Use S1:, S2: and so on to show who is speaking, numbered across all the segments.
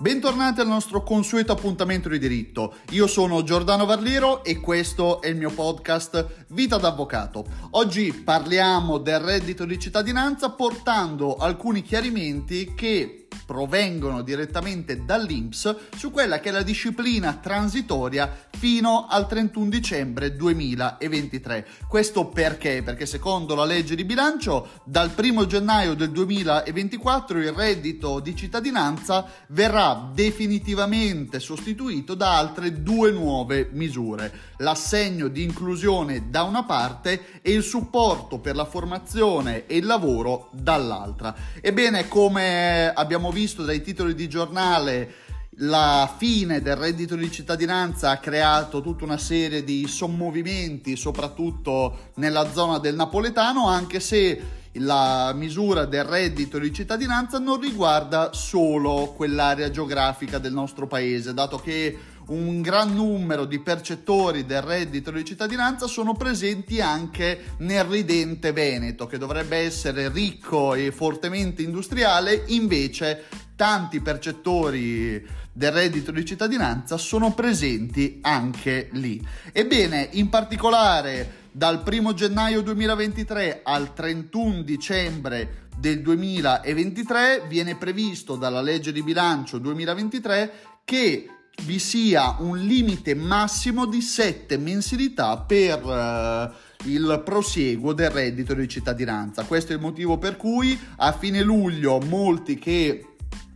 S1: Bentornati al nostro consueto appuntamento di diritto. Io sono Giordano Varliero e questo è il mio podcast Vita d'Avvocato. Oggi parliamo del reddito di cittadinanza portando alcuni chiarimenti che provengono direttamente dall'INPS su quella che è la disciplina transitoria fino al 31 dicembre 2023. Questo perché? Perché secondo la legge di bilancio dal 1 gennaio del 2024 il reddito di cittadinanza verrà definitivamente sostituito da altre due nuove misure, l'assegno di inclusione da una parte e il supporto per la formazione e il lavoro dall'altra. Ebbene, come abbiamo visto dai titoli di giornale la fine del reddito di cittadinanza ha creato tutta una serie di sommovimenti, soprattutto nella zona del napoletano, anche se la misura del reddito di cittadinanza non riguarda solo quell'area geografica del nostro paese, dato che un gran numero di percettori del reddito di cittadinanza sono presenti anche nel ridente Veneto, che dovrebbe essere ricco e fortemente industriale, invece tanti percettori del reddito di cittadinanza sono presenti anche lì. Ebbene, in particolare dal 1 gennaio 2023 al 31 dicembre del 2023 viene previsto dalla legge di bilancio 2023 che vi sia un limite massimo di 7 mensilità per uh, il prosieguo del reddito di cittadinanza. Questo è il motivo per cui a fine luglio molti che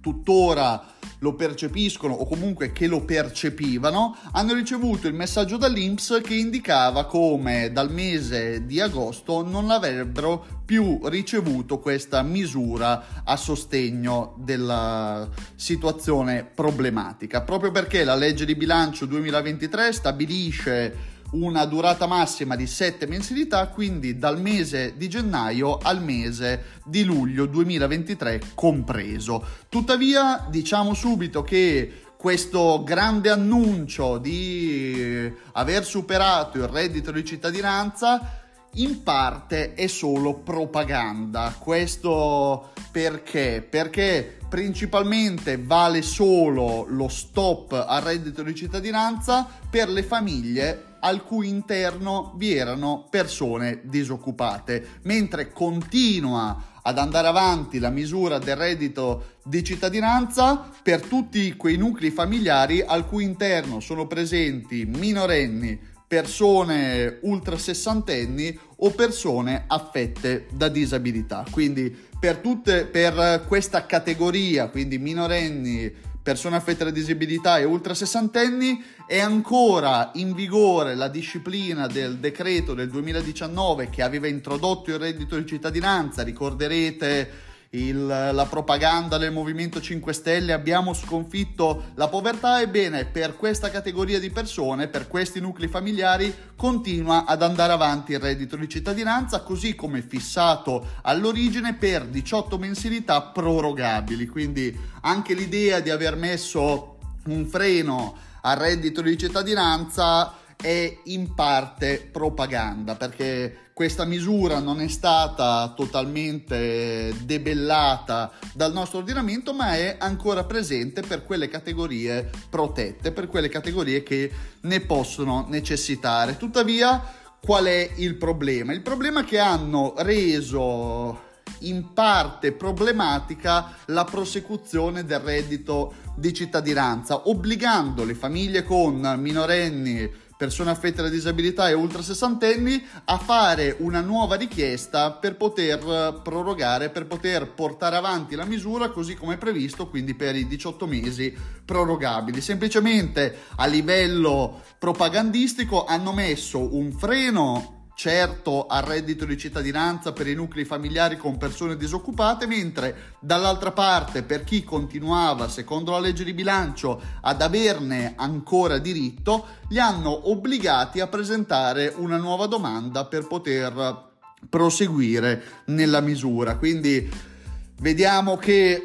S1: tuttora lo percepiscono o comunque che lo percepivano hanno ricevuto il messaggio dall'Inps che indicava come dal mese di agosto non avrebbero più ricevuto questa misura a sostegno della situazione problematica. Proprio perché la legge di bilancio 2023 stabilisce una durata massima di 7 mensilità, quindi dal mese di gennaio al mese di luglio 2023 compreso. Tuttavia, diciamo subito che questo grande annuncio di aver superato il reddito di cittadinanza in parte è solo propaganda. Questo perché? Perché principalmente vale solo lo stop al reddito di cittadinanza per le famiglie al cui interno vi erano persone disoccupate, mentre continua ad andare avanti la misura del reddito di cittadinanza per tutti quei nuclei familiari al cui interno sono presenti minorenni, persone ultra sessantenni o persone affette da disabilità. Quindi per, tutte, per questa categoria, quindi minorenni, persone affette da disabilità e ultra sessantenni, è ancora in vigore la disciplina del decreto del 2019 che aveva introdotto il reddito di cittadinanza, ricorderete il, la propaganda del Movimento 5 Stelle, abbiamo sconfitto la povertà, ebbene per questa categoria di persone, per questi nuclei familiari, continua ad andare avanti il reddito di cittadinanza, così come fissato all'origine per 18 mensilità prorogabili. Quindi anche l'idea di aver messo un freno al reddito di cittadinanza è in parte propaganda perché questa misura non è stata totalmente debellata dal nostro ordinamento ma è ancora presente per quelle categorie protette, per quelle categorie che ne possono necessitare. Tuttavia qual è il problema? Il problema è che hanno reso in parte problematica la prosecuzione del reddito di cittadinanza, obbligando le famiglie con minorenni persone affette da disabilità e ultra sessantenni a fare una nuova richiesta per poter prorogare, per poter portare avanti la misura così come previsto, quindi per i 18 mesi prorogabili. Semplicemente a livello propagandistico hanno messo un freno certo al reddito di cittadinanza per i nuclei familiari con persone disoccupate, mentre dall'altra parte per chi continuava, secondo la legge di bilancio, ad averne ancora diritto, li hanno obbligati a presentare una nuova domanda per poter proseguire nella misura. Quindi vediamo che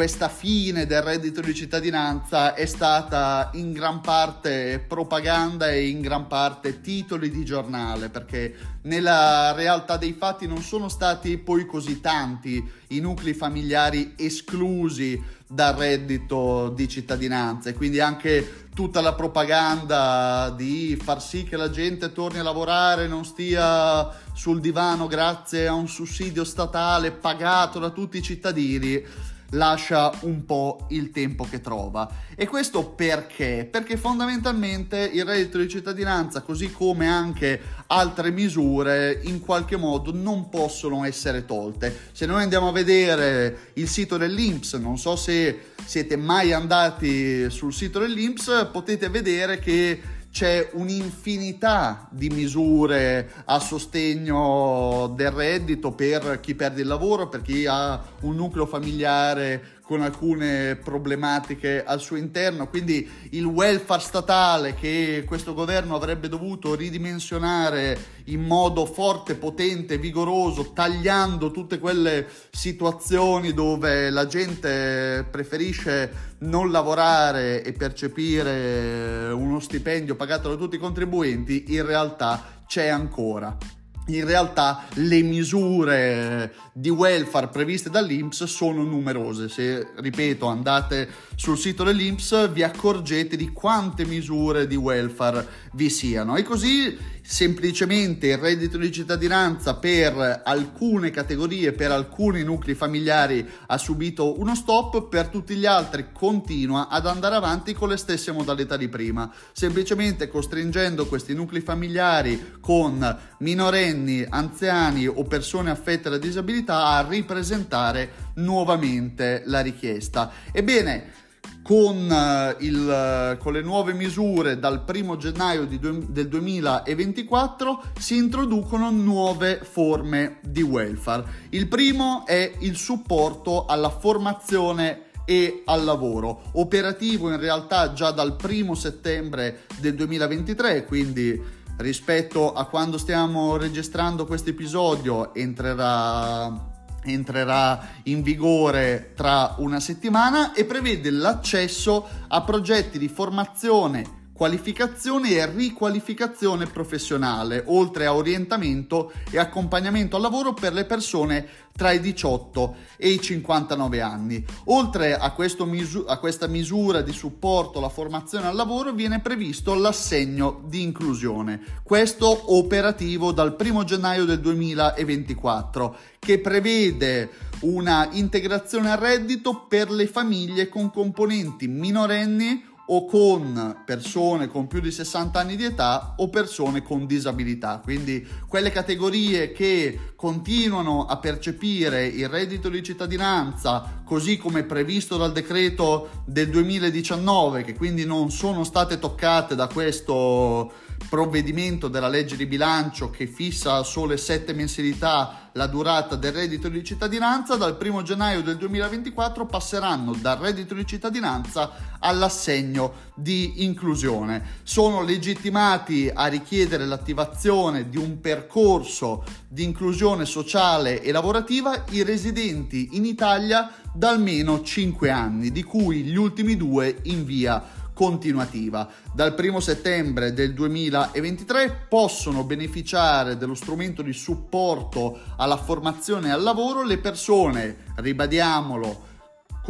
S1: questa fine del reddito di cittadinanza è stata in gran parte propaganda e in gran parte titoli di giornale, perché nella realtà dei fatti non sono stati poi così tanti i nuclei familiari esclusi dal reddito di cittadinanza. E quindi anche tutta la propaganda di far sì che la gente torni a lavorare, non stia sul divano grazie a un sussidio statale pagato da tutti i cittadini lascia un po' il tempo che trova. E questo perché? Perché fondamentalmente il reddito di cittadinanza, così come anche altre misure, in qualche modo non possono essere tolte. Se noi andiamo a vedere il sito dell'Inps, non so se siete mai andati sul sito dell'Inps, potete vedere che c'è un'infinità di misure a sostegno del reddito per chi perde il lavoro, per chi ha un nucleo familiare con alcune problematiche al suo interno, quindi il welfare statale che questo governo avrebbe dovuto ridimensionare in modo forte, potente, vigoroso, tagliando tutte quelle situazioni dove la gente preferisce non lavorare e percepire uno stipendio pagato da tutti i contribuenti, in realtà c'è ancora in realtà le misure di welfare previste dall'Inps sono numerose. Se, ripeto, andate sul sito dell'Inps vi accorgete di quante misure di welfare vi siano e così semplicemente il reddito di cittadinanza per alcune categorie, per alcuni nuclei familiari ha subito uno stop, per tutti gli altri continua ad andare avanti con le stesse modalità di prima, semplicemente costringendo questi nuclei familiari con minorenni, anziani o persone affette da disabilità a ripresentare nuovamente la richiesta. Ebbene, con, uh, il, uh, con, le nuove misure dal 1 gennaio du- del 2024 si introducono nuove forme di welfare. Il primo è il supporto alla formazione e al lavoro, operativo in realtà già dal 1 settembre del 2023, quindi rispetto a quando stiamo registrando questo episodio entrerà entrerà in vigore tra una settimana e prevede l'accesso a progetti di formazione qualificazione e riqualificazione professionale, oltre a orientamento e accompagnamento al lavoro per le persone tra i 18 e i 59 anni. Oltre a, misu- a questa misura di supporto alla formazione al lavoro viene previsto l'assegno di inclusione, questo operativo dal 1 gennaio del 2024, che prevede una integrazione al reddito per le famiglie con componenti minorenni o con persone con più di 60 anni di età o persone con disabilità. Quindi quelle categorie che continuano a percepire il reddito di cittadinanza così come previsto dal decreto del 2019, che quindi non sono state toccate da questo provvedimento della legge di bilancio che fissa sole sette mensilità la durata del reddito di cittadinanza, dal 1 gennaio del 2024 passeranno dal reddito di cittadinanza all'assegno di inclusione. Sono legittimati a richiedere l'attivazione di un percorso di inclusione sociale e lavorativa i residenti in Italia da almeno 5 anni, di cui gli ultimi due in via continuativa. Dal 1 settembre del 2023 possono beneficiare dello strumento di supporto alla formazione e al lavoro le persone, ribadiamolo,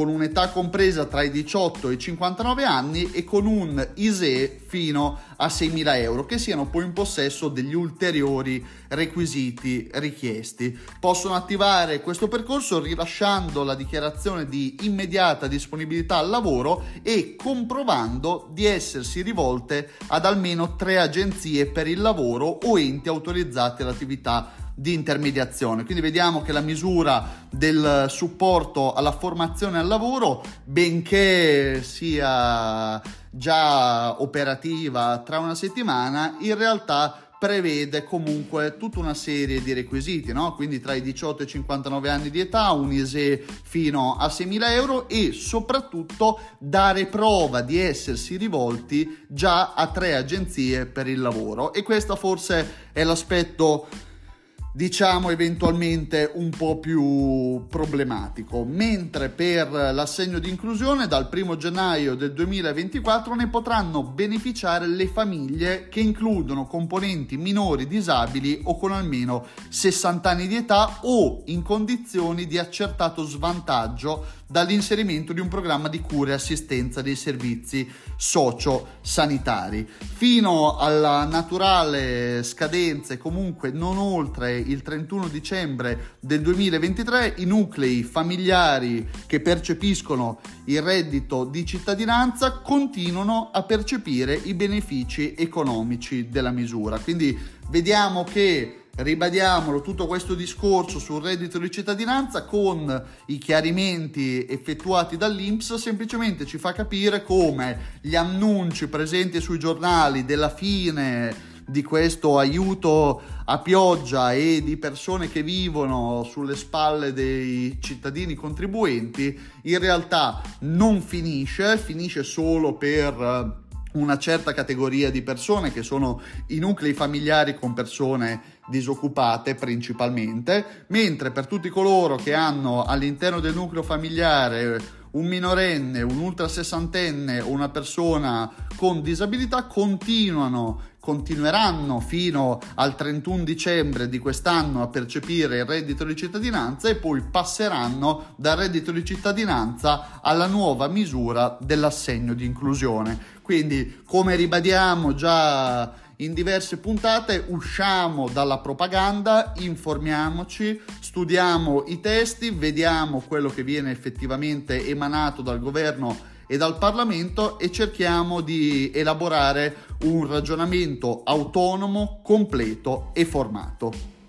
S1: con un'età compresa tra i 18 e i 59 anni e con un ISE fino a 6.000 euro che siano poi in possesso degli ulteriori requisiti richiesti. Possono attivare questo percorso rilasciando la dichiarazione di immediata disponibilità al lavoro e comprovando di essersi rivolte ad almeno tre agenzie per il lavoro o enti autorizzati all'attività di intermediazione. Quindi vediamo che la misura del supporto alla formazione al lavoro, benché sia già operativa tra una settimana, in realtà prevede comunque tutta una serie di requisiti, no? quindi tra i 18 e i 59 anni di età, un ISE fino a 6.000 euro e soprattutto dare prova di essersi rivolti già a tre agenzie per il lavoro e questo forse è l'aspetto diciamo eventualmente un po' più problematico, mentre per l'assegno di inclusione dal 1 gennaio del 2024 ne potranno beneficiare le famiglie che includono componenti minori disabili o con almeno 60 anni di età o in condizioni di accertato svantaggio dall'inserimento di un programma di cura e assistenza dei servizi socio-sanitari. Fino alla naturale scadenza e comunque non oltre il 31 dicembre del 2023 i nuclei familiari che percepiscono il reddito di cittadinanza continuano a percepire i benefici economici della misura. Quindi vediamo che ribadiamolo tutto questo discorso sul reddito di cittadinanza con i chiarimenti effettuati dall'Inps semplicemente ci fa capire come gli annunci presenti sui giornali della fine di questo aiuto a pioggia e di persone che vivono sulle spalle dei cittadini contribuenti in realtà non finisce, finisce solo per una certa categoria di persone che sono i nuclei familiari con persone disoccupate principalmente, mentre per tutti coloro che hanno all'interno del nucleo familiare un minorenne, un ultra sessantenne o una persona con disabilità continuano continueranno fino al 31 dicembre di quest'anno a percepire il reddito di cittadinanza e poi passeranno dal reddito di cittadinanza alla nuova misura dell'assegno di inclusione. Quindi, come ribadiamo già in diverse puntate, usciamo dalla propaganda, informiamoci, studiamo i testi, vediamo quello che viene effettivamente emanato dal governo e dal Parlamento e cerchiamo di elaborare un ragionamento autonomo, completo e formato.